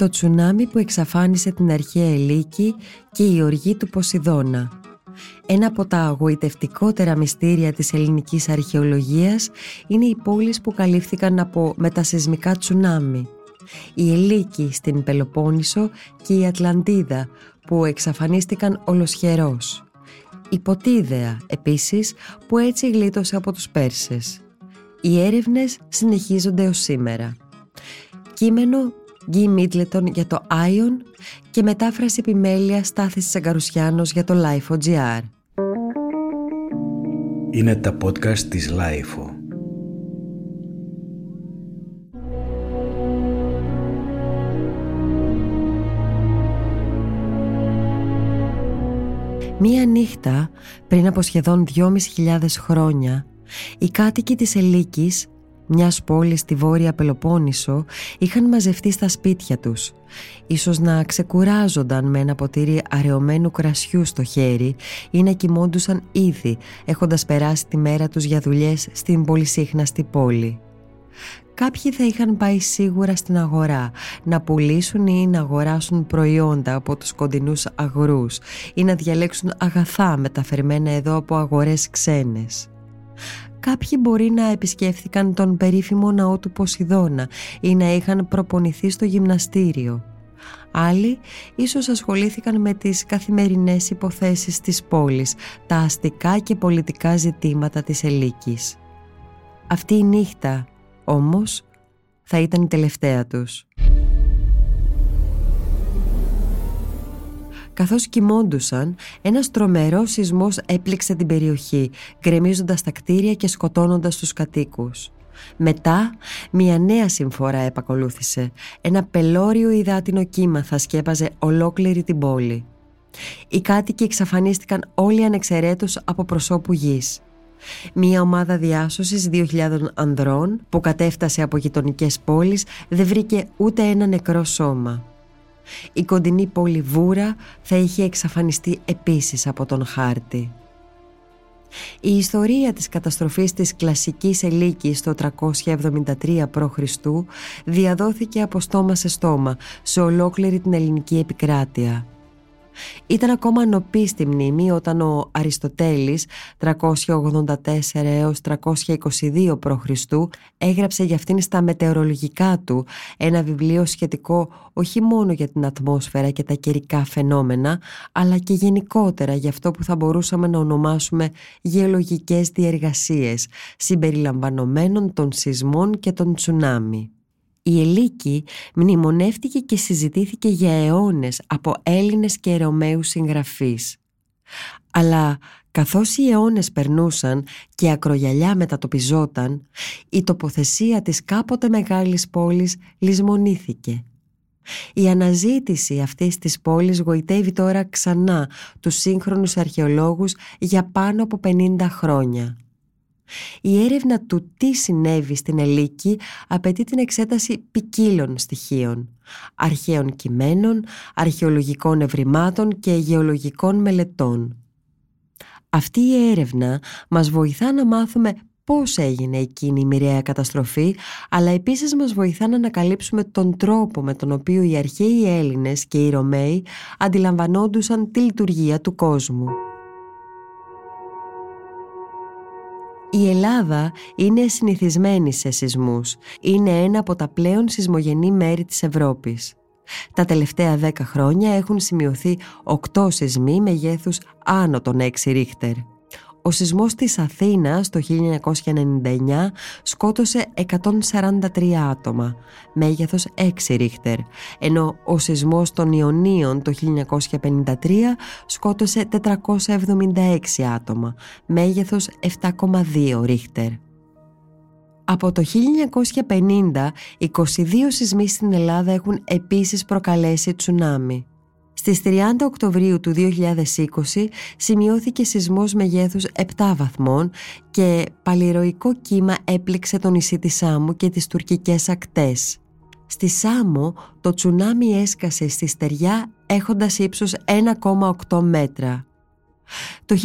το τσουνάμι που εξαφάνισε την αρχαία Ελίκη και η οργή του Ποσειδώνα. Ένα από τα αγωητευτικότερα μυστήρια της ελληνικής αρχαιολογίας είναι οι πόλεις που καλύφθηκαν από μετασυσμικά τσουνάμι. Η Ελίκη στην Πελοπόννησο και η Ατλαντίδα που εξαφανίστηκαν ολοσχερός. Η Ποτίδεα επίσης που έτσι γλίτωσε από τους Πέρσες. Οι έρευνες συνεχίζονται ως σήμερα. Κείμενο Γκί Μίτλετον για το Ion και μετάφραση επιμέλεια Στάθης Σαγκαρουσιάνος για το Life.gr. Είναι τα podcast της Life. Μία νύχτα, πριν από σχεδόν 2.500 χρόνια, οι κάτοικοι της Ελίκης μιας πόλης στη Βόρεια Πελοπόννησο είχαν μαζευτεί στα σπίτια τους. Ίσως να ξεκουράζονταν με ένα ποτήρι αραιωμένου κρασιού στο χέρι ή να κοιμόντουσαν ήδη έχοντας περάσει τη μέρα τους για δουλειές στην πολυσύχναστη πόλη. Κάποιοι θα είχαν πάει σίγουρα στην αγορά να πουλήσουν ή να αγοράσουν προϊόντα από τους κοντινούς αγρούς ή να διαλέξουν αγαθά μεταφερμένα εδώ από αγορές ξένες. Κάποιοι μπορεί να επισκέφθηκαν τον περίφημο ναό του Ποσειδώνα ή να είχαν προπονηθεί στο γυμναστήριο. Άλλοι ίσως ασχολήθηκαν με τις καθημερινές υποθέσεις της πόλης, τα αστικά και πολιτικά ζητήματα της Ελίκης. Αυτή η νύχτα, όμως, θα ήταν η τελευταία τους. Καθώς κοιμόντουσαν, ένας τρομερός σεισμός έπληξε την περιοχή, γκρεμίζοντας τα κτίρια και σκοτώνοντας τους κατοίκους. Μετά, μια νέα συμφορά επακολούθησε. Ένα πελώριο υδάτινο κύμα θα σκέπαζε ολόκληρη την πόλη. Οι κάτοικοι εξαφανίστηκαν όλοι ανεξαιρέτως από προσώπου γης. Μία ομάδα διάσωσης 2.000 ανδρών που κατέφτασε από γειτονικές πόλεις δεν βρήκε ούτε ένα νεκρό σώμα. Η κοντινή πόλη Βούρα θα είχε εξαφανιστεί επίσης από τον χάρτη. Η ιστορία της καταστροφής της κλασικής Ελίκης το 373 π.Χ. διαδόθηκε από στόμα σε στόμα σε ολόκληρη την ελληνική επικράτεια. Ήταν ακόμα νοπή στη μνήμη όταν ο Αριστοτέλης 384 έως 322 π.Χ. έγραψε για αυτήν στα μετεωρολογικά του ένα βιβλίο σχετικό όχι μόνο για την ατμόσφαιρα και τα καιρικά φαινόμενα αλλά και γενικότερα για αυτό που θα μπορούσαμε να ονομάσουμε γεωλογικές διεργασίες συμπεριλαμβανομένων των σεισμών και των τσουνάμι. Η Ελίκη μνημονεύτηκε και συζητήθηκε για αιώνες από Έλληνες και Ρωμαίους συγγραφείς. Αλλά καθώς οι αιώνες περνούσαν και ακρογιαλιά μετατοπιζόταν, η τοποθεσία της κάποτε μεγάλης πόλης λησμονήθηκε. Η αναζήτηση αυτής της πόλης γοητεύει τώρα ξανά τους σύγχρονους αρχαιολόγους για πάνω από 50 χρόνια. Η έρευνα του τι συνέβη στην Ελίκη απαιτεί την εξέταση ποικίλων στοιχείων, αρχαίων κειμένων, αρχαιολογικών ευρημάτων και γεωλογικών μελετών. Αυτή η έρευνα μας βοηθά να μάθουμε πώς έγινε εκείνη η μοιραία καταστροφή, αλλά επίσης μας βοηθά να ανακαλύψουμε τον τρόπο με τον οποίο οι αρχαίοι Έλληνες και οι Ρωμαίοι αντιλαμβανόντουσαν τη λειτουργία του κόσμου. Η Ελλάδα είναι συνηθισμένη σε σεισμούς. Είναι ένα από τα πλέον σεισμογενή μέρη της Ευρώπης. Τα τελευταία δέκα χρόνια έχουν σημειωθεί οκτώ σεισμοί μεγέθους άνω των 6 ρίχτερ. Ο σεισμός της Αθήνας το 1999 σκότωσε 143 άτομα, μέγεθος 6 ρίχτερ, ενώ ο σεισμός των Ιωνίων το 1953 σκότωσε 476 άτομα, μέγεθος 7,2 ρίχτερ. Από το 1950, 22 σεισμοί στην Ελλάδα έχουν επίσης προκαλέσει τσουνάμι. Στις 30 Οκτωβρίου του 2020 σημειώθηκε σεισμός μεγέθους 7 βαθμών και παλιροϊκό κύμα έπληξε το νησί της Σάμου και τις τουρκικές ακτές. Στη Σάμο το τσουνάμι έσκασε στη στεριά έχοντας ύψος 1,8 μέτρα. Το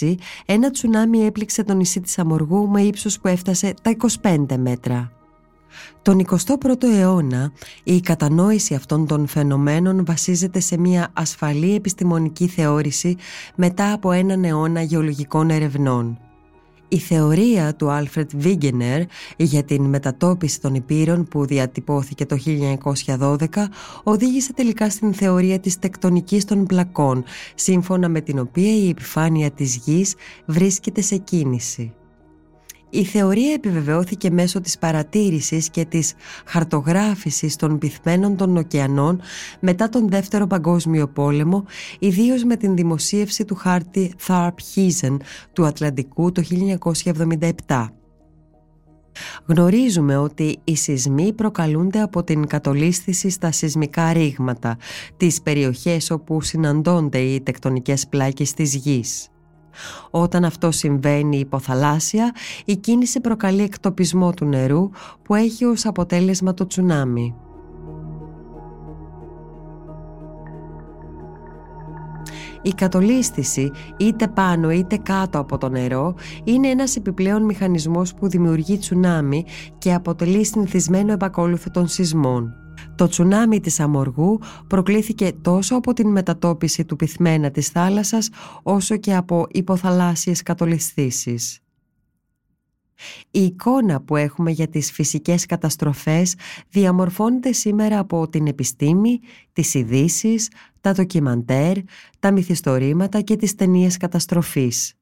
1956 ένα τσουνάμι έπληξε το νησί της Αμοργού με ύψος που έφτασε τα 25 μέτρα. Τον 21ο αιώνα η κατανόηση αυτών των φαινομένων βασίζεται σε μια ασφαλή επιστημονική θεώρηση μετά από έναν αιώνα γεωλογικών ερευνών. Η θεωρία του Άλφρετ Βίγκενερ για την μετατόπιση των υπήρων που διατυπώθηκε το 1912 οδήγησε τελικά στην θεωρία της τεκτονικής των πλακών, σύμφωνα με την οποία η επιφάνεια της γης βρίσκεται σε κίνηση. Η θεωρία επιβεβαιώθηκε μέσω της παρατήρησης και της χαρτογράφησης των πυθμένων των ωκεανών μετά τον Δεύτερο Παγκόσμιο Πόλεμο, ιδίως με την δημοσίευση του χάρτη Tharp Heezen του Ατλαντικού το 1977. Γνωρίζουμε ότι οι σεισμοί προκαλούνται από την κατολίσθηση στα σεισμικά ρήγματα, τις περιοχές όπου συναντώνται οι τεκτονικές πλάκες της γης. Όταν αυτό συμβαίνει υποθαλάσσια, η κίνηση προκαλεί εκτοπισμό του νερού που έχει ως αποτέλεσμα το τσουνάμι. Η κατολίσθηση είτε πάνω είτε κάτω από το νερό είναι ένας επιπλέον μηχανισμός που δημιουργεί τσουνάμι και αποτελεί συνηθισμένο επακόλουθο των σεισμών. Το τσουνάμι της Αμοργού προκλήθηκε τόσο από την μετατόπιση του πυθμένα της θάλασσας όσο και από υποθαλάσσιες κατολισθήσεις. Η εικόνα που έχουμε για τις φυσικές καταστροφές διαμορφώνεται σήμερα από την επιστήμη, τις ειδήσεις, τα ντοκιμαντέρ, τα μυθιστορήματα και τις ταινίες καταστροφής.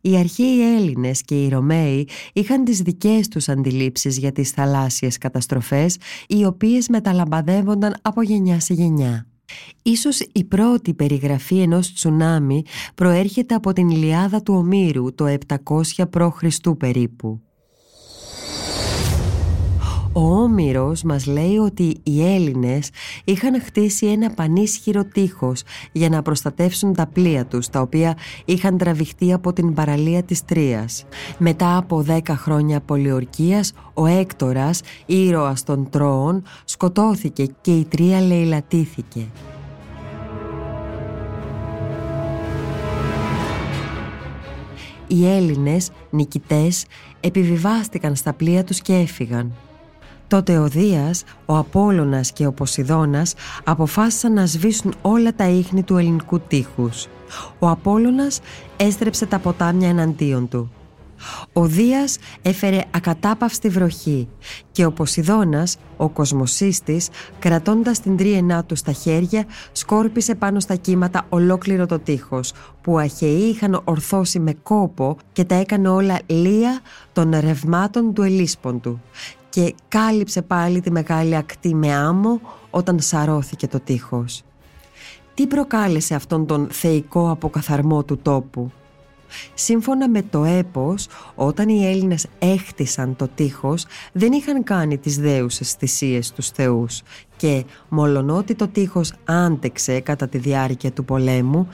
Οι αρχαίοι Έλληνες και οι Ρωμαίοι είχαν τις δικές τους αντιλήψεις για τις θαλάσσιες καταστροφές, οι οποίες μεταλαμπαδεύονταν από γενιά σε γενιά. Ίσως η πρώτη περιγραφή ενός τσουνάμι προέρχεται από την Ιλιάδα του Ομήρου το 700 π.Χ. περίπου. Ο Όμηρος μας λέει ότι οι Έλληνες είχαν χτίσει ένα πανίσχυρο τείχος για να προστατεύσουν τα πλοία τους, τα οποία είχαν τραβηχτεί από την παραλία της Τρίας. Μετά από δέκα χρόνια πολιορκίας, ο Έκτορας, ήρωας των Τρώων, σκοτώθηκε και η Τρία λαιλατήθηκε. Οι Έλληνες, νικητές, επιβιβάστηκαν στα πλοία τους και έφυγαν. Τότε ο Δίας, ο Απόλλωνας και ο Ποσειδώνας αποφάσισαν να σβήσουν όλα τα ίχνη του ελληνικού τείχους. Ο Απόλλωνας έστρεψε τα ποτάμια εναντίον του. Ο Δίας έφερε ακατάπαυστη βροχή και ο Ποσειδώνας, ο κοσμοσύστης, κρατώντας την τρίενά του στα χέρια, σκόρπισε πάνω στα κύματα ολόκληρο το τείχος, που αχαιοί είχαν ορθώσει με κόπο και τα έκανε όλα λία των ρευμάτων του ελίσποντου και κάλυψε πάλι τη μεγάλη ακτή με άμμο όταν σαρώθηκε το τείχος. Τι προκάλεσε αυτόν τον θεϊκό αποκαθαρμό του τόπου; Σύμφωνα με το έπος, όταν οι Έλληνες έχτισαν το τείχος, δεν είχαν κάνει τις δέουσες θυσίες στους θεούς και μολονότι το τείχος άντεξε κατά τη διάρκεια του πολέμου,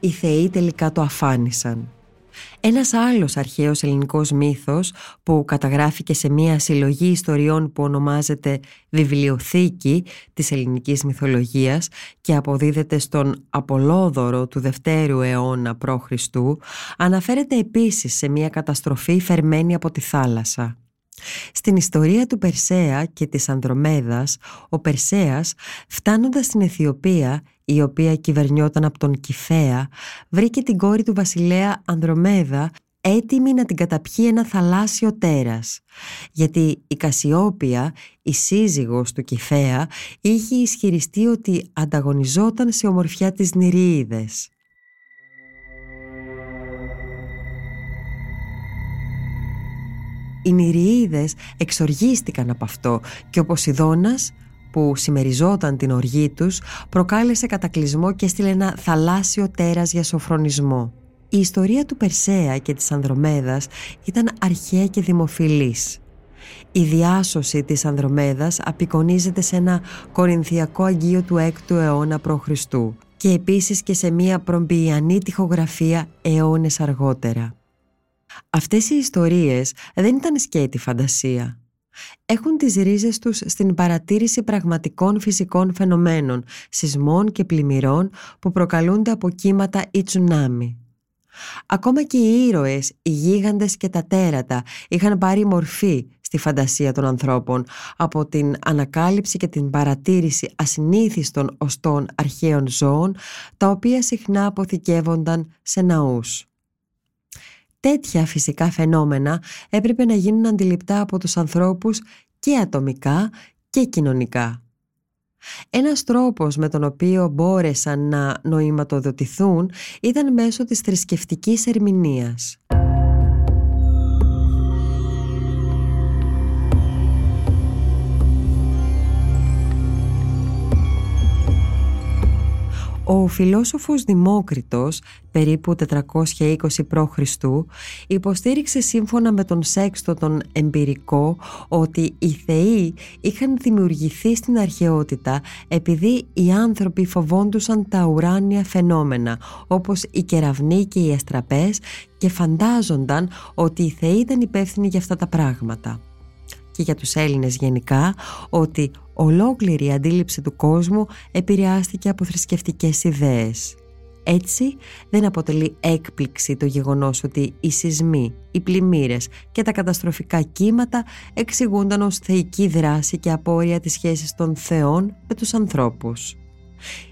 οι θεοί τελικά το αφάνισαν. Ένας άλλος αρχαίος ελληνικός μύθος που καταγράφηκε σε μία συλλογή ιστοριών που ονομάζεται «Βιβλιοθήκη» της ελληνικής μυθολογίας και αποδίδεται στον Απολόδωρο του Δευτέρου αιώνα π.Χ. αναφέρεται επίσης σε μία καταστροφή φερμένη από τη θάλασσα. Στην ιστορία του Περσέα και της Ανδρομέδας, ο Περσέας φτάνοντας στην Αιθιοπία η οποία κυβερνιόταν από τον Κιφαία, βρήκε την κόρη του βασιλέα Ανδρομέδα έτοιμη να την καταπιεί ένα θαλάσσιο τέρας. Γιατί η Κασιόπια, η σύζυγος του Κιφαία, είχε ισχυριστεί ότι ανταγωνιζόταν σε ομορφιά της Νηρίιδες. Οι Νηριείδες εξοργίστηκαν από αυτό και ο Ποσειδώνας που συμμεριζόταν την οργή τους προκάλεσε κατακλυσμό και έστειλε ένα θαλάσσιο τέρας για σοφρονισμό. Η ιστορία του Περσέα και της Ανδρομέδας ήταν αρχαία και δημοφιλής. Η διάσωση της Ανδρομέδας απεικονίζεται σε ένα κορινθιακό αγγείο του 6ου αιώνα π.Χ. και επίσης και σε μια προμπιανή τυχογραφία αιώνες αργότερα. Αυτές οι ιστορίες δεν ήταν σκέτη φαντασία έχουν τις ρίζες τους στην παρατήρηση πραγματικών φυσικών φαινομένων, σεισμών και πλημμυρών που προκαλούνται από κύματα ή τσουνάμι. Ακόμα και οι ήρωες, οι γίγαντες και τα τέρατα είχαν πάρει μορφή στη φαντασία των ανθρώπων από την ανακάλυψη και την παρατήρηση ασυνήθιστων οστών αρχαίων ζώων τα οποία συχνά αποθηκεύονταν σε ναούς. Τέτοια φυσικά φαινόμενα έπρεπε να γίνουν αντιληπτά από τους ανθρώπους και ατομικά και κοινωνικά. Ένας τρόπος με τον οποίο μπόρεσαν να νοηματοδοτηθούν ήταν μέσω της θρησκευτικής ερμηνείας. Ο φιλόσοφος Δημόκριτος, περίπου 420 π.Χ., υποστήριξε σύμφωνα με τον Σέξτο τον εμπειρικό ότι οι θεοί είχαν δημιουργηθεί στην αρχαιότητα επειδή οι άνθρωποι φοβόντουσαν τα ουράνια φαινόμενα όπως οι κεραυνοί και οι αστραπές και φαντάζονταν ότι οι θεοί ήταν υπεύθυνοι για αυτά τα πράγματα και για τους Έλληνες γενικά ότι ολόκληρη η αντίληψη του κόσμου επηρεάστηκε από θρησκευτικές ιδέες. Έτσι δεν αποτελεί έκπληξη το γεγονός ότι οι σεισμοί, οι πλημμύρες και τα καταστροφικά κύματα εξηγούνταν ως θεϊκή δράση και απόρρια της σχέσης των θεών με τους ανθρώπους.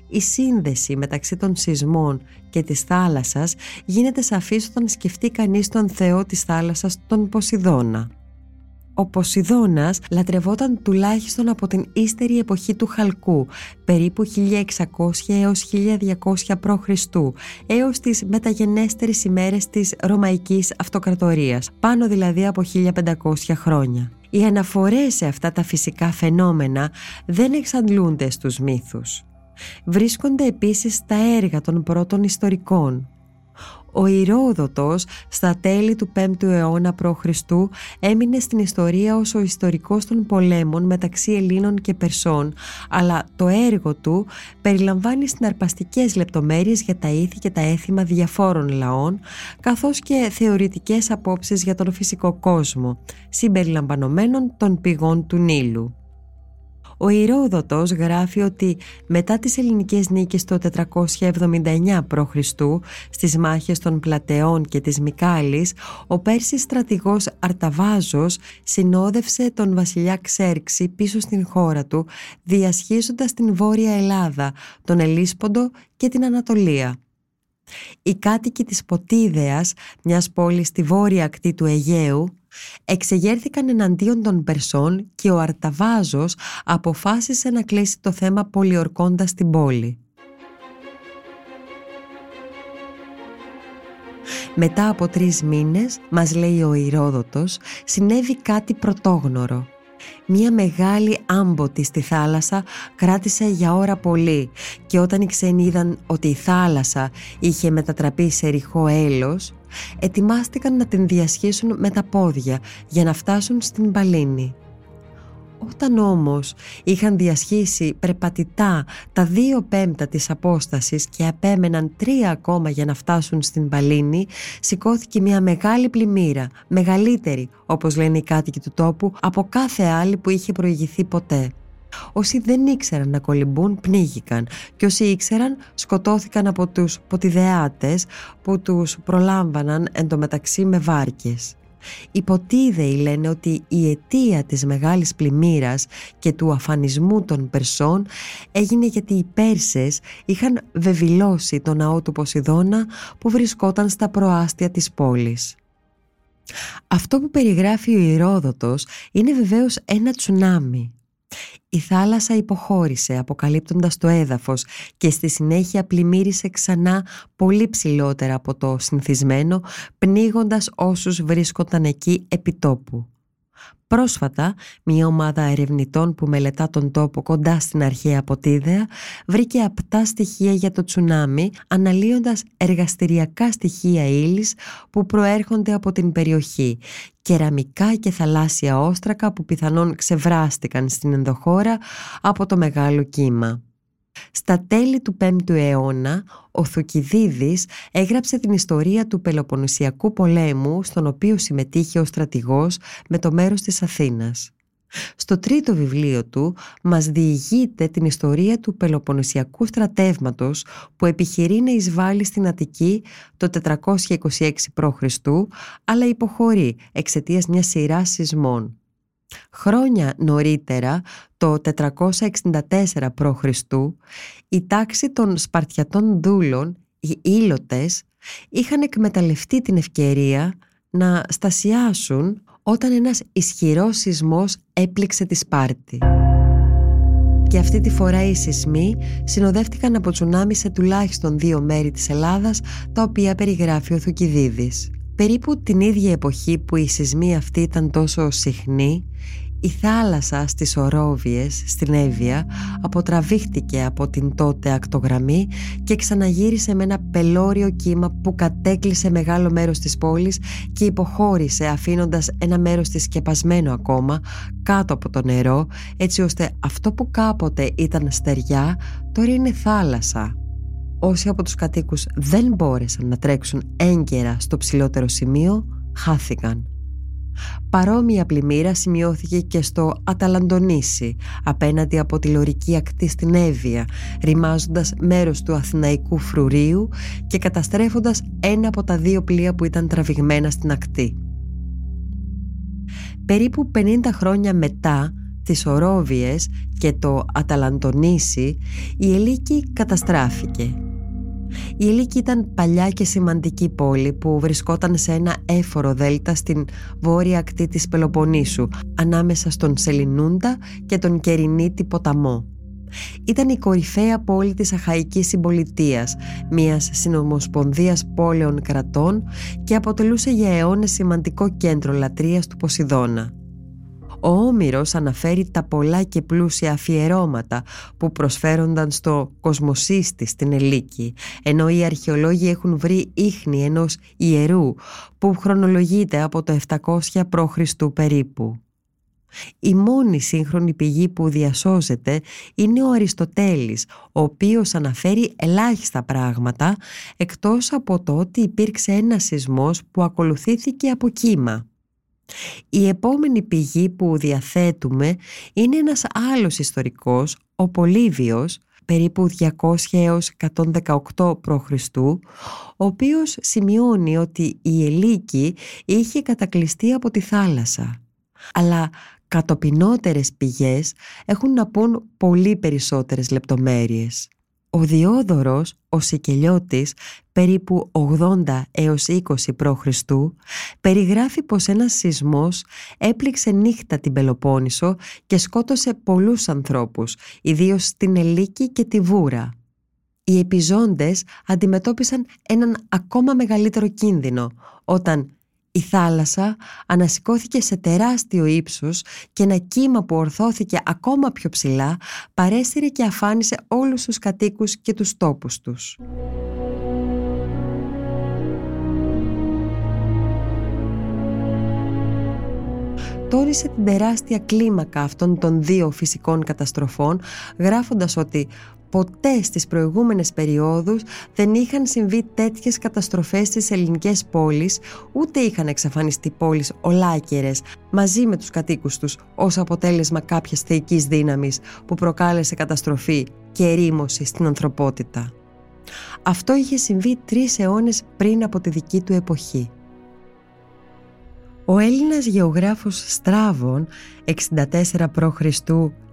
Η σύνδεση μεταξύ των σεισμών και της θάλασσας γίνεται σαφής όταν σκεφτεί κανείς τον θεό της θάλασσας τον Ποσειδώνα. Ο Ποσειδώνας λατρευόταν τουλάχιστον από την ύστερη εποχή του Χαλκού, περίπου 1600 έως 1200 π.Χ. έως τις μεταγενέστερες ημέρες της Ρωμαϊκής Αυτοκρατορίας, πάνω δηλαδή από 1500 χρόνια. Οι αναφορές σε αυτά τα φυσικά φαινόμενα δεν εξαντλούνται στους μύθους. Βρίσκονται επίσης στα έργα των πρώτων ιστορικών, ο Ηρόδοτος στα τέλη του 5ου αιώνα π.Χ. έμεινε στην ιστορία ως ο ιστορικός των πολέμων μεταξύ Ελλήνων και Περσών, αλλά το έργο του περιλαμβάνει συναρπαστικές λεπτομέρειες για τα ήθη και τα έθιμα διαφόρων λαών, καθώς και θεωρητικές απόψεις για τον φυσικό κόσμο, συμπεριλαμβανομένων των πηγών του Νείλου. Ο Ηρόδοτος γράφει ότι μετά τις ελληνικές νίκες το 479 π.Χ. στις μάχες των Πλατεών και της Μικάλης, ο Πέρσης στρατηγός Αρταβάζος συνόδευσε τον βασιλιά Ξέρξη πίσω στην χώρα του, διασχίζοντας την Βόρεια Ελλάδα, τον Ελίσποντο και την Ανατολία. Οι κάτοικοι της Ποτίδεας, μιας πόλης στη βόρεια ακτή του Αιγαίου, εξεγέρθηκαν εναντίον των Περσών και ο Αρταβάζος αποφάσισε να κλείσει το θέμα πολιορκώντας την πόλη. Μετά από τρεις μήνες, μας λέει ο Ηρόδοτος, συνέβη κάτι πρωτόγνωρο. Μία μεγάλη άμποτη στη θάλασσα κράτησε για ώρα πολύ και όταν οι ξένοι είδαν ότι η θάλασσα είχε μετατραπεί σε ρηχό έλος, ετοιμάστηκαν να την διασχίσουν με τα πόδια για να φτάσουν στην Παλίνη. Όταν όμως είχαν διασχίσει περπατητά τα δύο πέμπτα της απόστασης και απέμεναν τρία ακόμα για να φτάσουν στην Παλίνη, σηκώθηκε μια μεγάλη πλημμύρα, μεγαλύτερη όπως λένε οι κάτοικοι του τόπου, από κάθε άλλη που είχε προηγηθεί ποτέ. Όσοι δεν ήξεραν να κολυμπούν πνίγηκαν και όσοι ήξεραν σκοτώθηκαν από τους ποτιδεάτες που τους προλάμβαναν εντωμεταξύ με βάρκες. Υποτίδεοι λένε ότι η αιτία της μεγάλης πλημμύρας και του αφανισμού των Περσών έγινε γιατί οι Πέρσες είχαν βεβηλώσει το ναό του Ποσειδώνα που βρισκόταν στα προάστια της πόλης. Αυτό που περιγράφει ο Ηρόδοτος είναι βεβαίως ένα τσουνάμι η θάλασσα υποχώρησε αποκαλύπτοντας το έδαφος και στη συνέχεια πλημμύρισε ξανά πολύ ψηλότερα από το συνηθισμένο πνίγοντας όσους βρίσκονταν εκεί επιτόπου. Πρόσφατα, μια ομάδα ερευνητών που μελετά τον τόπο κοντά στην αρχαία ποτίδεα βρήκε απτά στοιχεία για το τσουνάμι αναλύοντας εργαστηριακά στοιχεία ύλης που προέρχονται από την περιοχή κεραμικά και θαλάσσια όστρακα που πιθανόν ξεβράστηκαν στην ενδοχώρα από το μεγάλο κύμα. Στα τέλη του 5ου αιώνα, ο Θουκυδίδης έγραψε την ιστορία του Πελοποννησιακού πολέμου στον οποίο συμμετείχε ο στρατηγός με το μέρος της Αθήνας. Στο τρίτο βιβλίο του μας διηγείται την ιστορία του Πελοποννησιακού στρατεύματος που επιχειρεί να εισβάλλει στην Αττική το 426 π.Χ. αλλά υποχωρεί εξαιτίας μιας σειράς σεισμών. Χρόνια νωρίτερα, το 464 π.Χ., η τάξη των Σπαρτιατών δούλων, οι Ήλωτες, είχαν εκμεταλλευτεί την ευκαιρία να στασιάσουν όταν ένας ισχυρός σεισμός έπληξε τη Σπάρτη. Και αυτή τη φορά οι σεισμοί συνοδεύτηκαν από τσουνάμι σε τουλάχιστον δύο μέρη της Ελλάδας, τα οποία περιγράφει ο Θουκυδίδης. Περίπου την ίδια εποχή που οι σεισμοί αυτοί ήταν τόσο συχνοί, η θάλασσα στις Ορόβιες, στην Εύβοια, αποτραβήχτηκε από την τότε ακτογραμμή και ξαναγύρισε με ένα πελώριο κύμα που κατέκλυσε μεγάλο μέρος της πόλης και υποχώρησε αφήνοντας ένα μέρος της σκεπασμένο ακόμα κάτω από το νερό έτσι ώστε αυτό που κάποτε ήταν στεριά τώρα είναι θάλασσα. Όσοι από τους κατοίκους δεν μπόρεσαν να τρέξουν έγκαιρα στο ψηλότερο σημείο χάθηκαν. Παρόμοια πλημμύρα σημειώθηκε και στο Αταλαντονήσι απέναντι από τη λωρική ακτή στην Εύβοια ρημάζοντας μέρος του Αθηναϊκού φρουρίου και καταστρέφοντας ένα από τα δύο πλοία που ήταν τραβηγμένα στην ακτή. Περίπου 50 χρόνια μετά τις Ορόβιες και το Αταλαντονήσι η Ελίκη καταστράφηκε η Ελίκη ήταν παλιά και σημαντική πόλη που βρισκόταν σε ένα έφορο δέλτα στην βόρεια ακτή της Πελοποννήσου ανάμεσα στον Σελινούντα και τον Κερινίτη ποταμό. Ήταν η κορυφαία πόλη της Αχαϊκής Συμπολιτείας, μιας συνομοσπονδίας πόλεων κρατών και αποτελούσε για αιώνες σημαντικό κέντρο λατρείας του Ποσειδώνα. Ο Όμηρος αναφέρει τα πολλά και πλούσια αφιερώματα που προσφέρονταν στο κοσμοσύστη στην Ελίκη, ενώ οι αρχαιολόγοι έχουν βρει ίχνη ενός ιερού που χρονολογείται από το 700 π.Χ. περίπου. Η μόνη σύγχρονη πηγή που διασώζεται είναι ο Αριστοτέλης, ο οποίος αναφέρει ελάχιστα πράγματα, εκτός από το ότι υπήρξε ένας σεισμός που ακολουθήθηκε από κύμα. Η επόμενη πηγή που διαθέτουμε είναι ένας άλλος ιστορικός, ο Πολύβιος, περίπου 200 έως 118 π.Χ., ο οποίος σημειώνει ότι η Ελίκη είχε κατακλειστεί από τη θάλασσα. Αλλά κατοπινότερες πηγές έχουν να πούν πολύ περισσότερες λεπτομέρειες. Ο Διόδωρος, ο Σικελιώτης, περίπου 80 έως 20 π.Χ. περιγράφει πως ένας σεισμός έπληξε νύχτα την Πελοπόννησο και σκότωσε πολλούς ανθρώπους, ιδίως στην Ελίκη και τη Βούρα. Οι επιζώντες αντιμετώπισαν έναν ακόμα μεγαλύτερο κίνδυνο όταν η θάλασσα ανασηκώθηκε σε τεράστιο ύψος και ένα κύμα που ορθώθηκε ακόμα πιο ψηλά παρέστηρε και αφάνισε όλους τους κατοίκους και τους τόπους τους. τόνισε την τεράστια κλίμακα αυτών των δύο φυσικών καταστροφών γράφοντας ότι ποτέ στις προηγούμενες περιόδους δεν είχαν συμβεί τέτοιες καταστροφές στις ελληνικές πόλεις, ούτε είχαν εξαφανιστεί πόλεις ολάκερες μαζί με τους κατοίκους τους ως αποτέλεσμα κάποιας θεϊκής δύναμης που προκάλεσε καταστροφή και ερήμωση στην ανθρωπότητα. Αυτό είχε συμβεί τρεις αιώνες πριν από τη δική του εποχή. Ο Έλληνας γεωγράφος Στράβων 64 π.Χ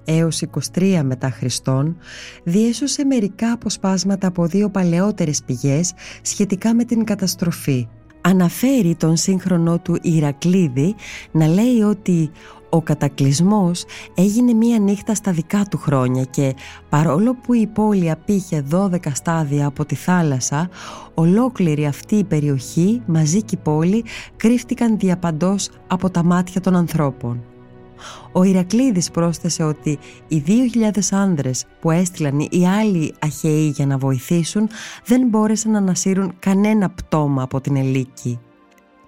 έως 23 μετά Χριστόν διέσωσε μερικά αποσπάσματα από δύο παλαιότερες πηγές σχετικά με την καταστροφή. Αναφέρει τον σύγχρονό του Ηρακλήδη να λέει ότι ο κατακλυσμός έγινε μία νύχτα στα δικά του χρόνια και παρόλο που η πόλη απήχε 12 στάδια από τη θάλασσα, ολόκληρη αυτή η περιοχή μαζί και η πόλη κρύφτηκαν διαπαντός από τα μάτια των ανθρώπων. Ο Ηρακλήδης πρόσθεσε ότι οι 2.000 άνδρες που έστειλαν οι άλλοι αχαιοί για να βοηθήσουν δεν μπόρεσαν να ανασύρουν κανένα πτώμα από την Ελίκη.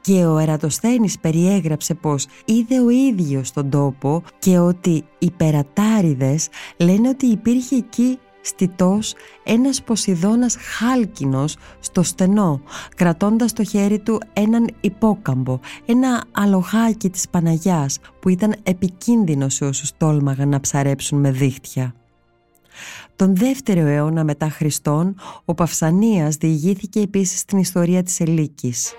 Και ο Ερατοσθένης περιέγραψε πως είδε ο ίδιος τον τόπο και ότι οι περατάριδες λένε ότι υπήρχε εκεί στιτός ένας Ποσειδώνας χάλκινος στο στενό, κρατώντας στο χέρι του έναν υπόκαμπο, ένα αλογάκι της Παναγιάς που ήταν επικίνδυνο σε όσους τόλμαγαν να ψαρέψουν με δίχτυα. Τον δεύτερο αιώνα μετά Χριστόν, ο Παυσανίας διηγήθηκε επίσης την ιστορία της Ελίκης.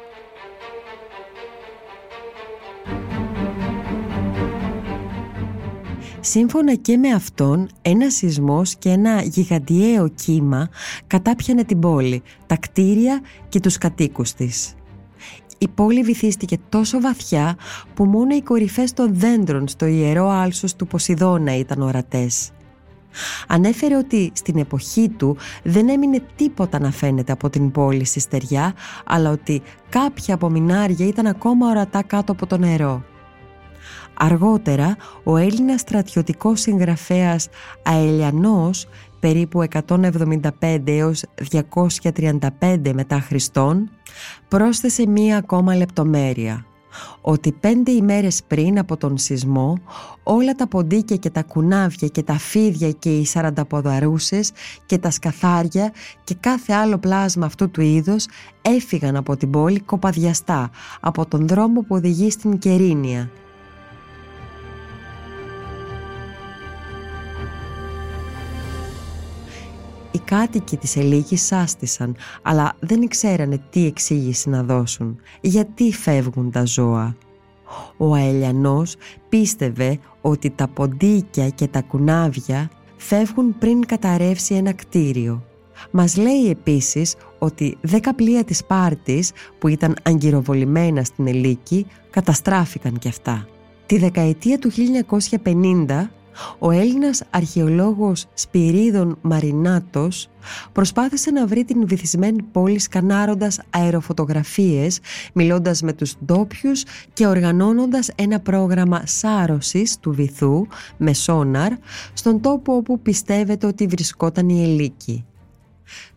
Σύμφωνα και με αυτόν, ένα σεισμός και ένα γιγαντιαίο κύμα κατάπιανε την πόλη, τα κτίρια και τους κατοίκους της. Η πόλη βυθίστηκε τόσο βαθιά που μόνο οι κορυφές των δέντρων στο ιερό άλσος του Ποσειδώνα ήταν ορατές. Ανέφερε ότι στην εποχή του δεν έμεινε τίποτα να φαίνεται από την πόλη στη στεριά, αλλά ότι κάποια απομεινάρια ήταν ακόμα ορατά κάτω από το νερό. Αργότερα, ο Έλληνας στρατιωτικός συγγραφέας Αελιανός, περίπου 175 έως 235 μετά Χριστόν, πρόσθεσε μία ακόμα λεπτομέρεια. Ότι πέντε ημέρες πριν από τον σεισμό όλα τα ποντίκια και τα κουνάβια και τα φίδια και οι σαρανταποδαρούσες και τα σκαθάρια και κάθε άλλο πλάσμα αυτού του είδους έφυγαν από την πόλη κοπαδιαστά από τον δρόμο που οδηγεί στην Κερίνια Οι κάτοικοι της Ελίκης σάστησαν, αλλά δεν ξέρανε τι εξήγηση να δώσουν. Γιατί φεύγουν τα ζώα; Ο Αελιανός πίστευε ότι τα ποντίκια και τα κουνάβια φεύγουν πριν καταρρεύσει ένα κτίριο. Μας λέει επίσης ότι δέκα πλοία της Πάρτης που ήταν αγκυροβολημένα στην Ελίκη καταστράφηκαν κι αυτά. Τη δεκαετία του 1950 ο Έλληνας αρχαιολόγος Σπυρίδων Μαρινάτος προσπάθησε να βρει την βυθισμένη πόλη σκανάροντας αεροφωτογραφίες, μιλώντας με τους ντόπιου και οργανώνοντας ένα πρόγραμμα σάρωσης του βυθού με σόναρ στον τόπο όπου πιστεύετε ότι βρισκόταν η Ελίκη.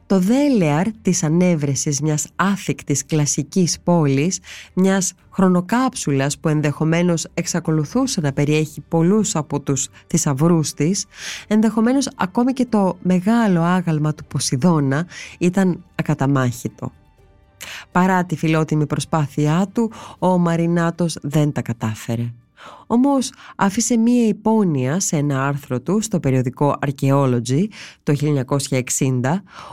Το δέλεαρ της ανέβρεσης μιας άθικτης κλασικής πόλης, μιας χρονοκάψουλας που ενδεχομένως εξακολουθούσε να περιέχει πολλούς από τους θησαυρούς της, ενδεχομένως ακόμη και το μεγάλο άγαλμα του Ποσειδώνα ήταν ακαταμάχητο. Παρά τη φιλότιμη προσπάθειά του, ο Μαρινάτος δεν τα κατάφερε. Όμως άφησε μία υπόνοια σε ένα άρθρο του στο περιοδικό Archaeology το 1960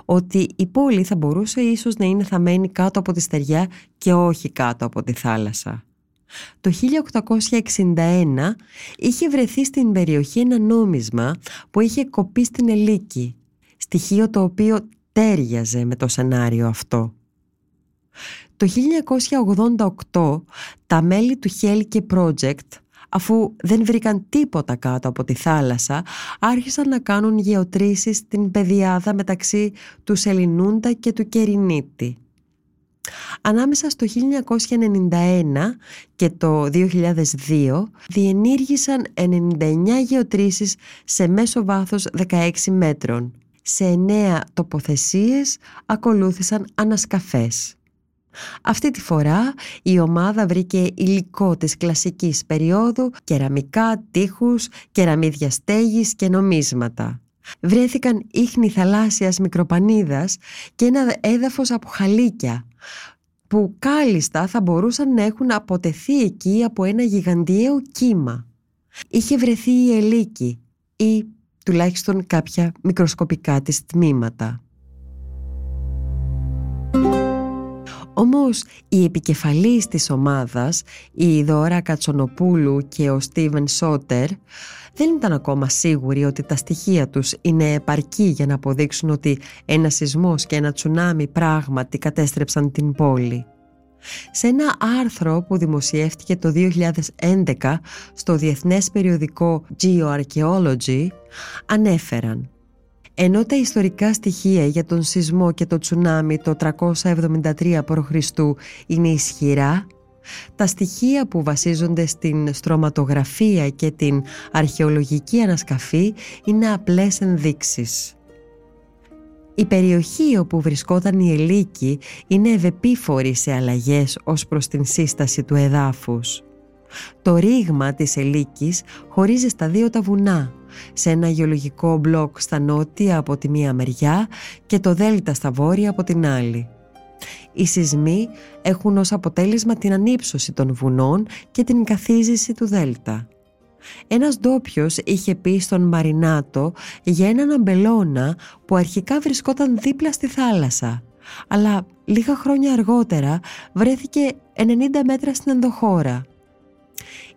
ότι η πόλη θα μπορούσε ίσως να είναι θαμένη κάτω από τη στεριά και όχι κάτω από τη θάλασσα. Το 1861 είχε βρεθεί στην περιοχή ένα νόμισμα που είχε κοπεί στην Ελίκη, στοιχείο το οποίο τέριαζε με το σενάριο αυτό. Το 1988 τα μέλη του Helke Project αφού δεν βρήκαν τίποτα κάτω από τη θάλασσα άρχισαν να κάνουν γεωτρήσεις στην πεδιάδα μεταξύ του Σελινούντα και του Κερινίτη. Ανάμεσα στο 1991 και το 2002 διενήργησαν 99 γεωτρήσεις σε μέσο βάθος 16 μέτρων. Σε 9 τοποθεσίες ακολούθησαν ανασκαφές. Αυτή τη φορά η ομάδα βρήκε υλικό της κλασικής περίοδου, κεραμικά, τείχους, κεραμίδια στέγης και νομίσματα. Βρέθηκαν ίχνη θαλάσσιας μικροπανίδας και ένα έδαφος από χαλίκια που κάλλιστα θα μπορούσαν να έχουν αποτεθεί εκεί από ένα γιγαντιαίο κύμα. Είχε βρεθεί η ελίκη ή τουλάχιστον κάποια μικροσκοπικά της τμήματα. Όμως οι επικεφαλής της ομάδας, η Δώρα Κατσονοπούλου και ο Στίβεν Σότερ, δεν ήταν ακόμα σίγουροι ότι τα στοιχεία τους είναι επαρκή για να αποδείξουν ότι ένα σεισμός και ένα τσουνάμι πράγματι κατέστρεψαν την πόλη. Σε ένα άρθρο που δημοσιεύτηκε το 2011 στο διεθνές περιοδικό Geoarchaeology ανέφεραν ενώ τα ιστορικά στοιχεία για τον σεισμό και το τσουνάμι το 373 π.Χ. είναι ισχυρά, τα στοιχεία που βασίζονται στην στρωματογραφία και την αρχαιολογική ανασκαφή είναι απλές ενδείξεις. Η περιοχή όπου βρισκόταν η Ελίκη είναι ευεπίφορη σε αλλαγές ως προς την σύσταση του εδάφους. Το ρήγμα της Ελίκης χωρίζει στα δύο τα βουνά, σε ένα γεωλογικό μπλοκ στα νότια από τη μία μεριά και το δέλτα στα βόρεια από την άλλη. Οι σεισμοί έχουν ως αποτέλεσμα την ανύψωση των βουνών και την καθίζηση του δέλτα. Ένας ντόπιος είχε πει στον Μαρινάτο για έναν αμπελώνα που αρχικά βρισκόταν δίπλα στη θάλασσα, αλλά λίγα χρόνια αργότερα βρέθηκε 90 μέτρα στην ενδοχώρα.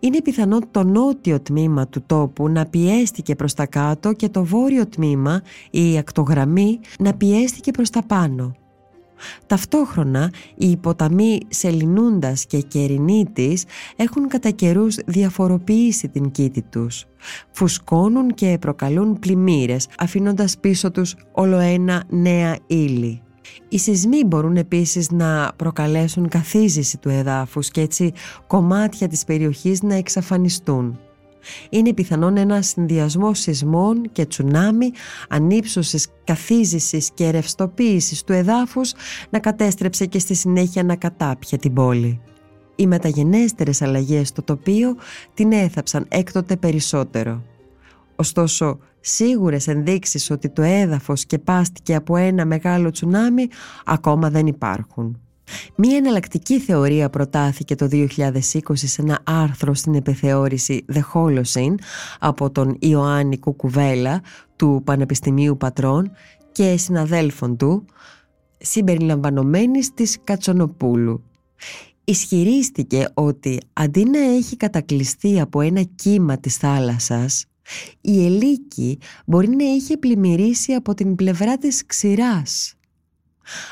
Είναι πιθανό το νότιο τμήμα του τόπου να πιέστηκε προς τα κάτω και το βόρειο τμήμα, η ακτογραμμή, να πιέστηκε προς τα πάνω. Ταυτόχρονα οι ποταμοί Σελινούντας και Κερινίτης έχουν κατά καιρούς διαφοροποιήσει την κήτη τους. Φουσκώνουν και προκαλούν πλημμύρες αφήνοντας πίσω τους όλο ένα νέα ύλη. Οι σεισμοί μπορούν επίσης να προκαλέσουν καθίζηση του εδάφους και έτσι κομμάτια της περιοχής να εξαφανιστούν. Είναι πιθανόν ένα συνδυασμό σεισμών και τσουνάμι, ανύψωσης, καθίζησης και ρευστοποίησης του εδάφους να κατέστρεψε και στη συνέχεια να κατάπια την πόλη. Οι μεταγενέστερες αλλαγές στο τοπίο την έθαψαν έκτοτε περισσότερο. Ωστόσο, σίγουρες ενδείξεις ότι το έδαφος σκεπάστηκε από ένα μεγάλο τσουνάμι ακόμα δεν υπάρχουν. Μία εναλλακτική θεωρία προτάθηκε το 2020 σε ένα άρθρο στην επιθεώρηση The Holocene από τον Ιωάννη Κουκουβέλα του Πανεπιστημίου Πατρών και συναδέλφων του συμπεριλαμβανομένης της Κατσονοπούλου. Ισχυρίστηκε ότι αντί να έχει κατακλειστεί από ένα κύμα της θάλασσας η Ελίκη μπορεί να είχε πλημμυρίσει από την πλευρά της ξηράς.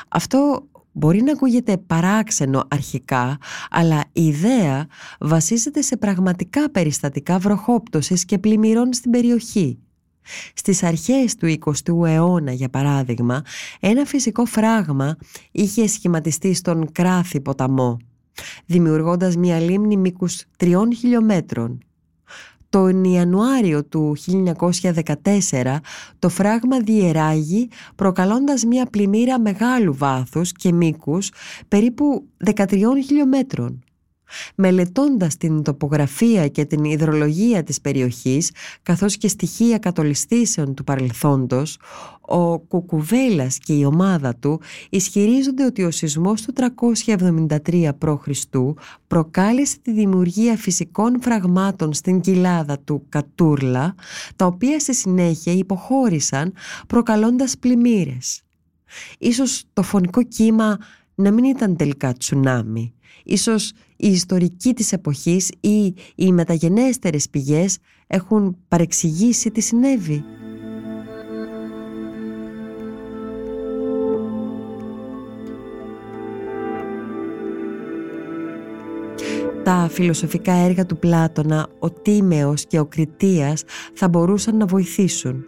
Αυτό μπορεί να ακούγεται παράξενο αρχικά, αλλά η ιδέα βασίζεται σε πραγματικά περιστατικά βροχόπτωσης και πλημμυρών στην περιοχή. Στις αρχές του 20ου αιώνα, για παράδειγμα, ένα φυσικό φράγμα είχε σχηματιστεί στον Κράθη ποταμό, δημιουργώντας μια λίμνη μήκους τριών χιλιόμετρων. Τον Ιανουάριο του 1914 το φράγμα διεράγει προκαλώντας μια πλημμύρα μεγάλου βάθους και μήκους περίπου 13 χιλιόμετρων. Μελετώντας την τοπογραφία και την υδρολογία της περιοχής καθώς και στοιχεία κατολιστήσεων του παρελθόντος, ο Κουκουβέλας και η ομάδα του ισχυρίζονται ότι ο σεισμός του 373 π.Χ. προκάλεσε τη δημιουργία φυσικών φραγμάτων στην κοιλάδα του Κατούρλα, τα οποία στη συνέχεια υποχώρησαν προκαλώντας πλημμύρες. Ίσως το φωνικό κύμα να μην ήταν τελικά τσουνάμι. Ίσως η ιστορική της εποχής ή οι μεταγενέστερες πηγές έχουν παρεξηγήσει τι συνέβη. Τα φιλοσοφικά έργα του Πλάτωνα, ο Τίμεος και ο Κριτίας θα μπορούσαν να βοηθήσουν.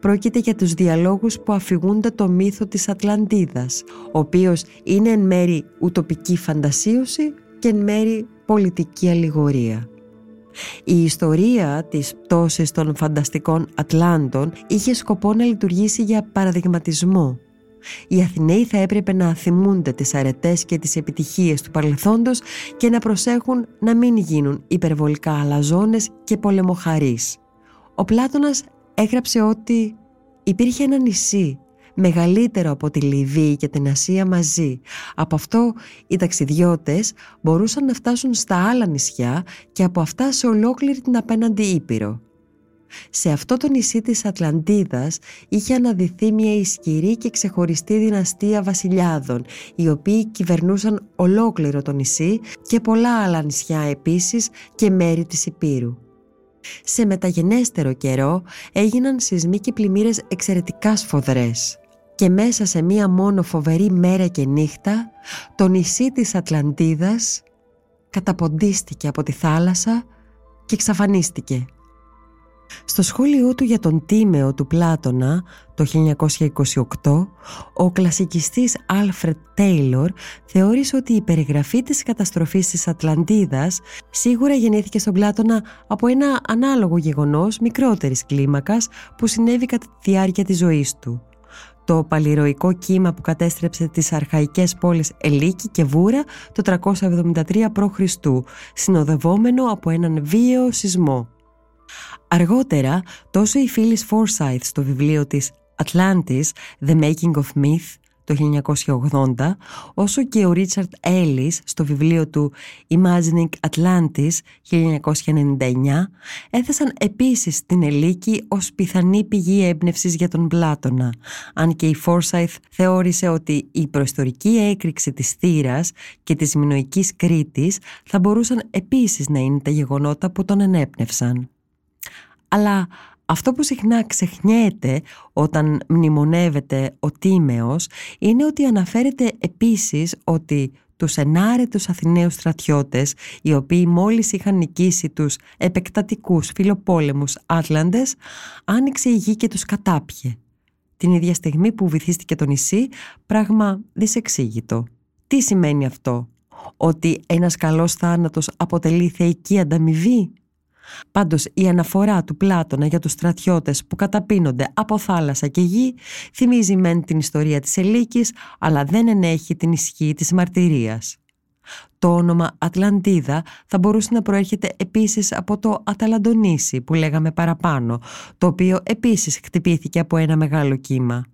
Πρόκειται για τους διαλόγους που αφηγούνται το μύθο της Ατλαντίδας, ο οποίος είναι εν μέρη ουτοπική φαντασίωση και εν μέρη πολιτική αλληγορία. Η ιστορία της πτώσης των φανταστικών Ατλάντων είχε σκοπό να λειτουργήσει για παραδειγματισμό. Οι Αθηναίοι θα έπρεπε να θυμούνται τις αρετές και τις επιτυχίες του παρελθόντος και να προσέχουν να μην γίνουν υπερβολικά αλαζόνες και πολεμοχαρείς. Ο Πλάτωνας έγραψε ότι υπήρχε ένα νησί μεγαλύτερο από τη Λιβύη και την Ασία μαζί. Από αυτό οι ταξιδιώτες μπορούσαν να φτάσουν στα άλλα νησιά και από αυτά σε ολόκληρη την απέναντι Ήπειρο. Σε αυτό το νησί της Ατλαντίδας είχε αναδυθεί μια ισχυρή και ξεχωριστή δυναστεία βασιλιάδων, οι οποίοι κυβερνούσαν ολόκληρο το νησί και πολλά άλλα νησιά επίσης και μέρη της Υπήρου. Σε μεταγενέστερο καιρό έγιναν σεισμοί και πλημμύρες εξαιρετικά σφοδρές και μέσα σε μία μόνο φοβερή μέρα και νύχτα το νησί της Ατλαντίδας καταποντίστηκε από τη θάλασσα και εξαφανίστηκε. Στο σχόλιο του για τον Τίμεο του Πλάτωνα το 1928, ο κλασικιστής Άλφρετ Τέιλορ θεώρησε ότι η περιγραφή της καταστροφής της Ατλαντίδας σίγουρα γεννήθηκε στον Πλάτωνα από ένα ανάλογο γεγονός μικρότερης κλίμακας που συνέβη κατά τη διάρκεια της ζωής του. Το παλιροϊκό κύμα που κατέστρεψε τις αρχαϊκές πόλεις Ελίκη και Βούρα το 373 π.Χ. συνοδευόμενο από έναν βίαιο σεισμό. Αργότερα, τόσο η Phyllis Forsyth στο βιβλίο της Atlantis, The Making of Myth, το 1980, όσο και ο Ρίτσαρτ Έλλης στο βιβλίο του Imagining Atlantis 1999 έθεσαν επίσης την Ελίκη ως πιθανή πηγή έμπνευσης για τον Πλάτωνα, αν και η Φόρσαϊθ θεώρησε ότι η προϊστορική έκρηξη της θύρας και της μινοικής Κρήτης θα μπορούσαν επίσης να είναι τα γεγονότα που τον ενέπνευσαν. Αλλά αυτό που συχνά ξεχνιέται όταν μνημονεύεται ο Τίμεος είναι ότι αναφέρεται επίσης ότι τους ενάρετους Αθηναίους στρατιώτες οι οποίοι μόλις είχαν νικήσει τους επεκτατικούς φιλοπόλεμους Άτλαντες άνοιξε η γη και τους κατάπιε. Την ίδια στιγμή που βυθίστηκε το νησί, πράγμα δυσεξήγητο. Τι σημαίνει αυτό, ότι ένας καλός θάνατος αποτελεί θεϊκή ανταμοιβή; Πάντως η αναφορά του Πλάτωνα για τους στρατιώτες που καταπίνονται από θάλασσα και γη θυμίζει μεν την ιστορία της Ελίκης αλλά δεν ενέχει την ισχύ της μαρτυρίας. Το όνομα Ατλαντίδα θα μπορούσε να προέρχεται επίσης από το Αταλαντονήσι που λέγαμε παραπάνω, το οποίο επίσης χτυπήθηκε από ένα μεγάλο κύμα.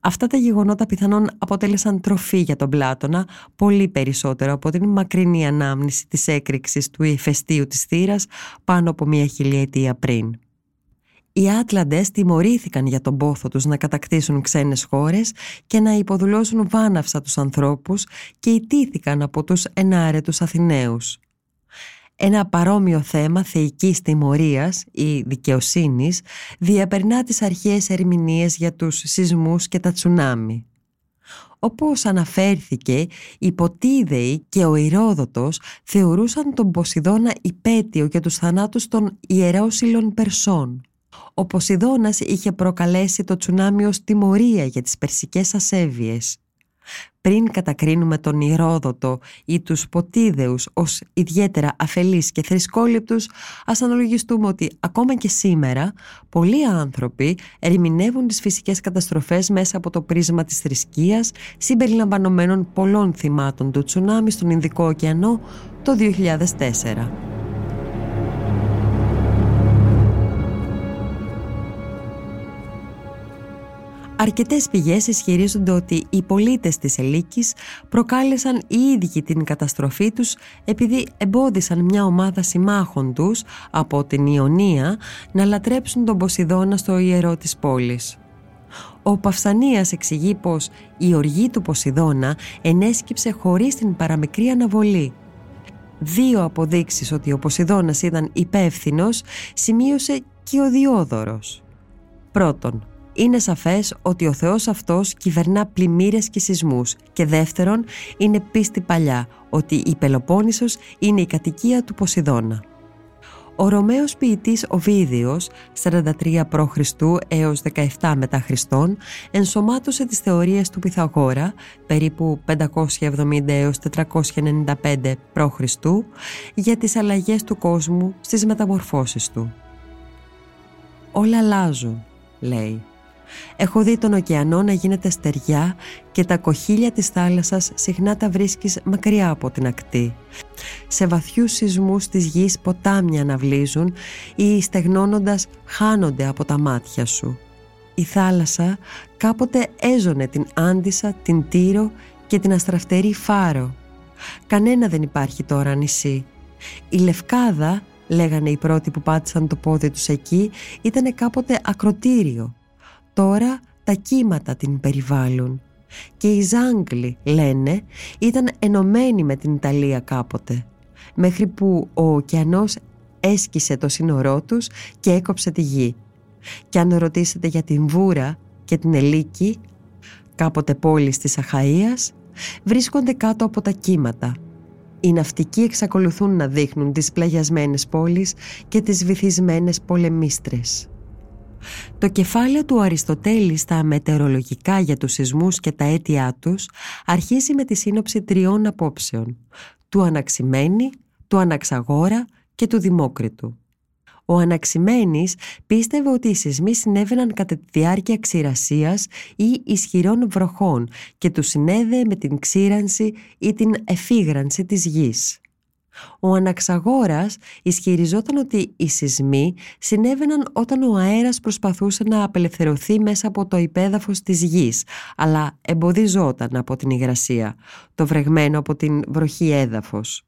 Αυτά τα γεγονότα πιθανόν αποτέλεσαν τροφή για τον Πλάτωνα πολύ περισσότερο από την μακρινή ανάμνηση της έκρηξης του ηφαιστείου της θύρας πάνω από μια χιλιετία πριν. Οι Άτλαντες τιμωρήθηκαν για τον πόθο τους να κατακτήσουν ξένες χώρες και να υποδουλώσουν βάναυσα τους ανθρώπους και ιτήθηκαν από τους ενάρετους Αθηναίους. Ένα παρόμοιο θέμα θεϊκής τιμωρίας ή δικαιοσύνης διαπερνά τις αρχαίες ερμηνείες για τους σεισμούς και τα τσουνάμι. Όπως αναφέρθηκε, οι Ποτίδεοι και ο Ηρόδοτος θεωρούσαν τον Ποσειδώνα υπέτειο για τους θανάτους των ιερόσιλων Περσών. Ο Ποσειδώνας είχε προκαλέσει το τσουνάμι ως τιμωρία για τις περσικές ασέβειες. Πριν κατακρίνουμε τον Ηρόδοτο ή τους Ποτίδεους ως ιδιαίτερα αφελείς και θρησκόληπτους, ας αναλογιστούμε ότι ακόμα και σήμερα πολλοί άνθρωποι ερμηνεύουν τις φυσικές καταστροφές μέσα από το πρίσμα της θρησκείας συμπεριλαμβανομένων πολλών θυμάτων του τσουνάμι στον Ινδικό ωκεανό το 2004. Αρκετές πηγές ισχυρίζονται ότι οι πολίτες της Ελίκης προκάλεσαν οι ίδιοι την καταστροφή τους επειδή εμπόδισαν μια ομάδα συμμάχων τους από την Ιωνία να λατρέψουν τον Ποσειδώνα στο ιερό της πόλης. Ο Παυσανίας εξηγεί πως η οργή του Ποσειδώνα ενέσκυψε χωρίς την παραμικρή αναβολή. Δύο αποδείξεις ότι ο Ποσειδώνας ήταν υπεύθυνος σημείωσε και ο Διόδωρος. Πρώτον, είναι σαφές ότι ο Θεός αυτός κυβερνά πλημμύρες και σεισμούς και δεύτερον είναι πίστη παλιά ότι η Πελοπόννησος είναι η κατοικία του Ποσειδώνα. Ο Ρωμαίος ποιητής Οβίδιος, 43 π.Χ. έως 17 μετά Χριστόν, ενσωμάτωσε τις θεωρίες του Πυθαγόρα, περίπου 570 έως 495 π.Χ. για τις αλλαγές του κόσμου στις μεταμορφώσεις του. «Όλα αλλάζουν», λέει. Έχω δει τον ωκεανό να γίνεται στεριά και τα κοχύλια της θάλασσας συχνά τα βρίσκεις μακριά από την ακτή. Σε βαθιούς σεισμούς της γης ποτάμια αναβλύζουν ή στεγνώνοντας χάνονται από τα μάτια σου. Η θάλασσα κάποτε έζωνε την Άντισα, την Τύρο και την αστραφτερή Φάρο. Κανένα δεν υπάρχει τώρα νησί. Η Λευκάδα, λέγανε οι πρώτοι που πάτησαν το πόδι τους εκεί, ήταν κάποτε ακροτήριο Τώρα τα κύματα την περιβάλλουν και οι Ζάγκλοι, λένε, ήταν ενωμένοι με την Ιταλία κάποτε μέχρι που ο ωκεανός έσκησε το σύνορό τους και έκοψε τη γη. Και αν ρωτήσετε για την Βούρα και την Ελίκη, κάποτε πόλεις της Αχαΐας, βρίσκονται κάτω από τα κύματα. Οι ναυτικοί εξακολουθούν να δείχνουν τις πλαγιασμένες πόλεις και τις βυθισμένες πολεμίστρες. Το κεφάλαιο του Αριστοτέλη στα μετεωρολογικά για τους σεισμούς και τα αίτια τους αρχίζει με τη σύνοψη τριών απόψεων, του Αναξημένη, του Αναξαγόρα και του Δημόκριτου. Ο Αναξημένης πίστευε ότι οι σεισμοί συνέβαιναν κατά τη διάρκεια ξηρασίας ή ισχυρών βροχών και τους συνέδεε με την ξύρανση ή την εφήγρανση της γης. Ο Αναξαγόρας ισχυριζόταν ότι οι σεισμοί συνέβαιναν όταν ο αέρας προσπαθούσε να απελευθερωθεί μέσα από το υπέδαφος της γης, αλλά εμποδιζόταν από την υγρασία, το βρεγμένο από την βροχή έδαφος.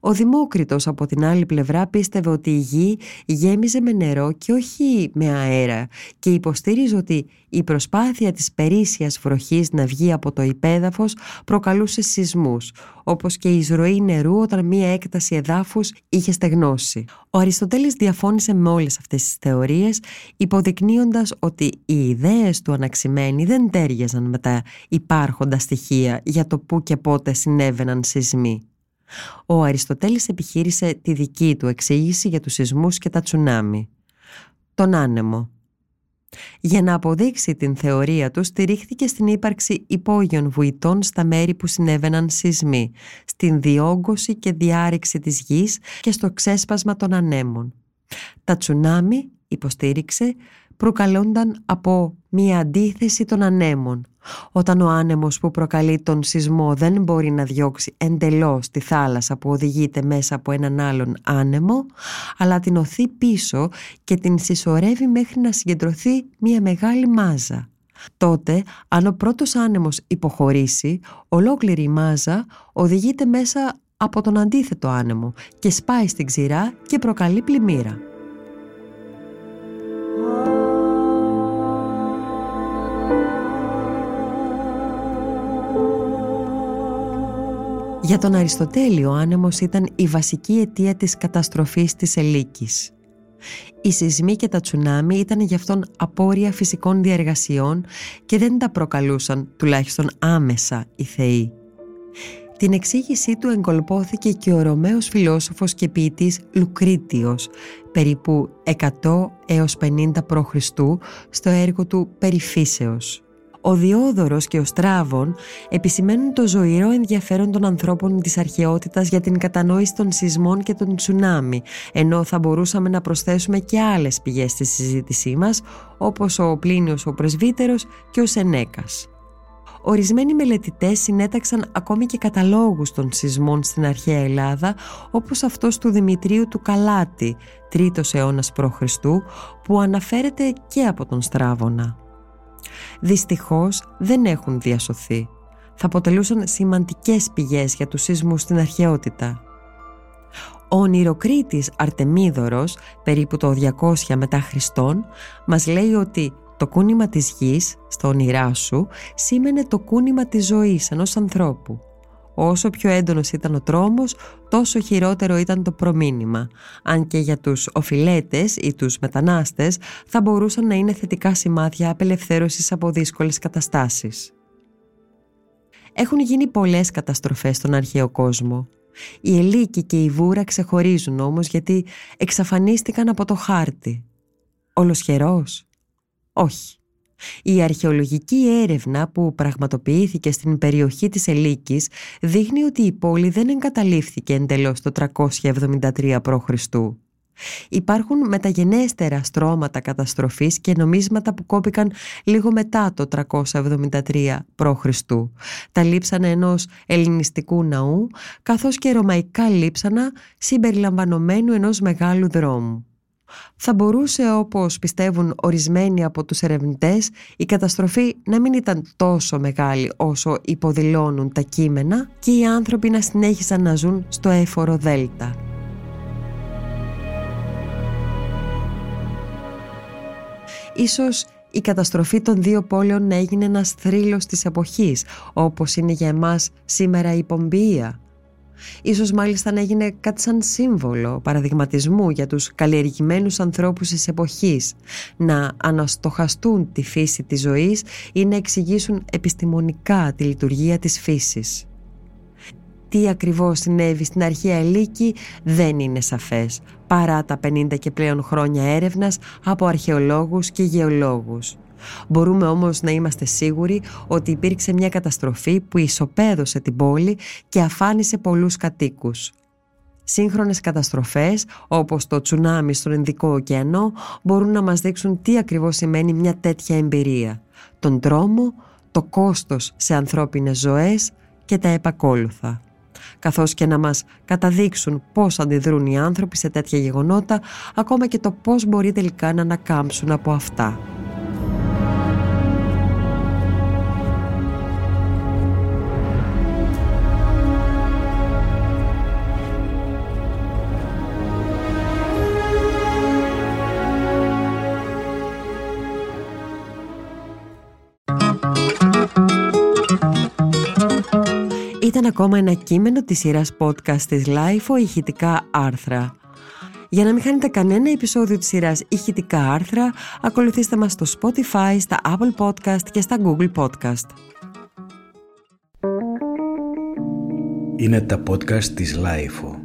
Ο Δημόκριτος από την άλλη πλευρά πίστευε ότι η γη γέμιζε με νερό και όχι με αέρα και υποστήριζε ότι η προσπάθεια της περίσσιας βροχής να βγει από το υπέδαφος προκαλούσε σεισμούς, όπως και η εισρωή νερού όταν μία έκταση εδάφους είχε στεγνώσει. Ο Αριστοτέλης διαφώνησε με όλες αυτές τις θεωρίες, υποδεικνύοντας ότι οι ιδέες του αναξημένοι δεν τέριαζαν με τα υπάρχοντα στοιχεία για το πού και πότε συνέβαιναν σεισμοί. Ο Αριστοτέλης επιχείρησε τη δική του εξήγηση για τους σεισμούς και τα τσουνάμι. Τον άνεμο. Για να αποδείξει την θεωρία του στηρίχθηκε στην ύπαρξη υπόγειων βουητών στα μέρη που συνέβαιναν σεισμοί, στην διόγκωση και διάρρηξη της γης και στο ξέσπασμα των ανέμων. Τα τσουνάμι, υποστήριξε, προκαλούνταν από μία αντίθεση των ανέμων. Όταν ο άνεμος που προκαλεί τον σεισμό δεν μπορεί να διώξει εντελώς τη θάλασσα που οδηγείται μέσα από έναν άλλον άνεμο, αλλά την οθεί πίσω και την συσσωρεύει μέχρι να συγκεντρωθεί μία μεγάλη μάζα. Τότε, αν ο πρώτος άνεμος υποχωρήσει, ολόκληρη η μάζα οδηγείται μέσα από τον αντίθετο άνεμο και σπάει στην ξηρά και προκαλεί πλημμύρα. Για τον Αριστοτέλη ο άνεμος ήταν η βασική αιτία της καταστροφής της Ελίκης. Οι σεισμοί και τα τσουνάμι ήταν γι' αυτόν απόρρια φυσικών διαργασιών και δεν τα προκαλούσαν τουλάχιστον άμεσα οι θεοί. Την εξήγησή του εγκολπώθηκε και ο Ρωμαίος φιλόσοφος και ποιητής Λουκρίτιος περίπου 100 έως 50 π.Χ. στο έργο του «Περιφύσεως». Ο Διόδωρος και ο Στράβων επισημαίνουν το ζωηρό ενδιαφέρον των ανθρώπων της αρχαιότητας για την κατανόηση των σεισμών και των τσουνάμι, ενώ θα μπορούσαμε να προσθέσουμε και άλλες πηγές στη συζήτησή μας, όπως ο Πλίνιος ο Πρεσβύτερος και ο Σενέκας. Ορισμένοι μελετητές συνέταξαν ακόμη και καταλόγους των σεισμών στην αρχαία Ελλάδα, όπως αυτός του Δημητρίου του Καλάτη, 3ος αιώνας π.Χ., που αναφέρεται και από τον Στράβωνα δυστυχώς δεν έχουν διασωθεί. Θα αποτελούσαν σημαντικές πηγές για τους σεισμούς στην αρχαιότητα. Ο ονειροκρίτης Αρτεμίδωρος, περίπου το 200 μετά Χριστόν, μας λέει ότι το κούνημα της γης, στο όνειρά σου, σήμαινε το κούνημα της ζωής ενός ανθρώπου Όσο πιο έντονος ήταν ο τρόμος, τόσο χειρότερο ήταν το προμήνυμα. Αν και για τους οφειλέτες ή τους μετανάστες θα μπορούσαν να είναι θετικά σημάδια απελευθέρωσης από δύσκολες καταστάσεις. Έχουν γίνει πολλές καταστροφές στον αρχαίο κόσμο. Οι Ελίκη και η Βούρα ξεχωρίζουν όμως γιατί εξαφανίστηκαν από το χάρτη. Ολοσχερός; Όχι. Η αρχαιολογική έρευνα που πραγματοποιήθηκε στην περιοχή της Ελίκης δείχνει ότι η πόλη δεν εγκαταλείφθηκε εντελώς το 373 π.Χ. Υπάρχουν μεταγενέστερα στρώματα καταστροφής και νομίσματα που κόπηκαν λίγο μετά το 373 π.Χ. Τα λείψανα ενός ελληνιστικού ναού καθώς και ρωμαϊκά λείψανα συμπεριλαμβανομένου ενός μεγάλου δρόμου. Θα μπορούσε όπως πιστεύουν ορισμένοι από τους ερευνητές η καταστροφή να μην ήταν τόσο μεγάλη όσο υποδηλώνουν τα κείμενα και οι άνθρωποι να συνέχισαν να ζουν στο έφορο Δέλτα. Ίσως η καταστροφή των δύο πόλεων να έγινε ένας θρύλος της εποχής, όπως είναι για εμάς σήμερα η Πομπία Ίσως μάλιστα να έγινε κάτι σαν σύμβολο παραδειγματισμού για τους καλλιεργημένους ανθρώπους της εποχής να αναστοχαστούν τη φύση της ζωής ή να εξηγήσουν επιστημονικά τη λειτουργία της φύσης. Τι ακριβώς συνέβη στην αρχαία Ελίκη δεν είναι σαφές παρά τα 50 και πλέον χρόνια έρευνας από αρχαιολόγους και γεωλόγους. Μπορούμε όμως να είμαστε σίγουροι ότι υπήρξε μια καταστροφή που ισοπαίδωσε την πόλη και αφάνισε πολλούς κατοίκους. Σύγχρονες καταστροφές όπως το τσουνάμι στον Ινδικό ωκεανό μπορούν να μας δείξουν τι ακριβώς σημαίνει μια τέτοια εμπειρία. Τον τρόμο, το κόστος σε ανθρώπινες ζωές και τα επακόλουθα. καθώς και να μας καταδείξουν πώς αντιδρούν οι άνθρωποι σε τέτοια γεγονότα, ακόμα και το πώς μπορεί τελικά να ανακάμψουν από αυτά. Ήταν ακόμα ένα κείμενο της σειράς podcast της LIFO ηχητικά άρθρα. Για να μην χάνετε κανένα επεισόδιο της σειράς ηχητικά άρθρα, ακολουθήστε μας στο Spotify, στα Apple Podcast και στα Google Podcast. Είναι τα podcast της LIFO.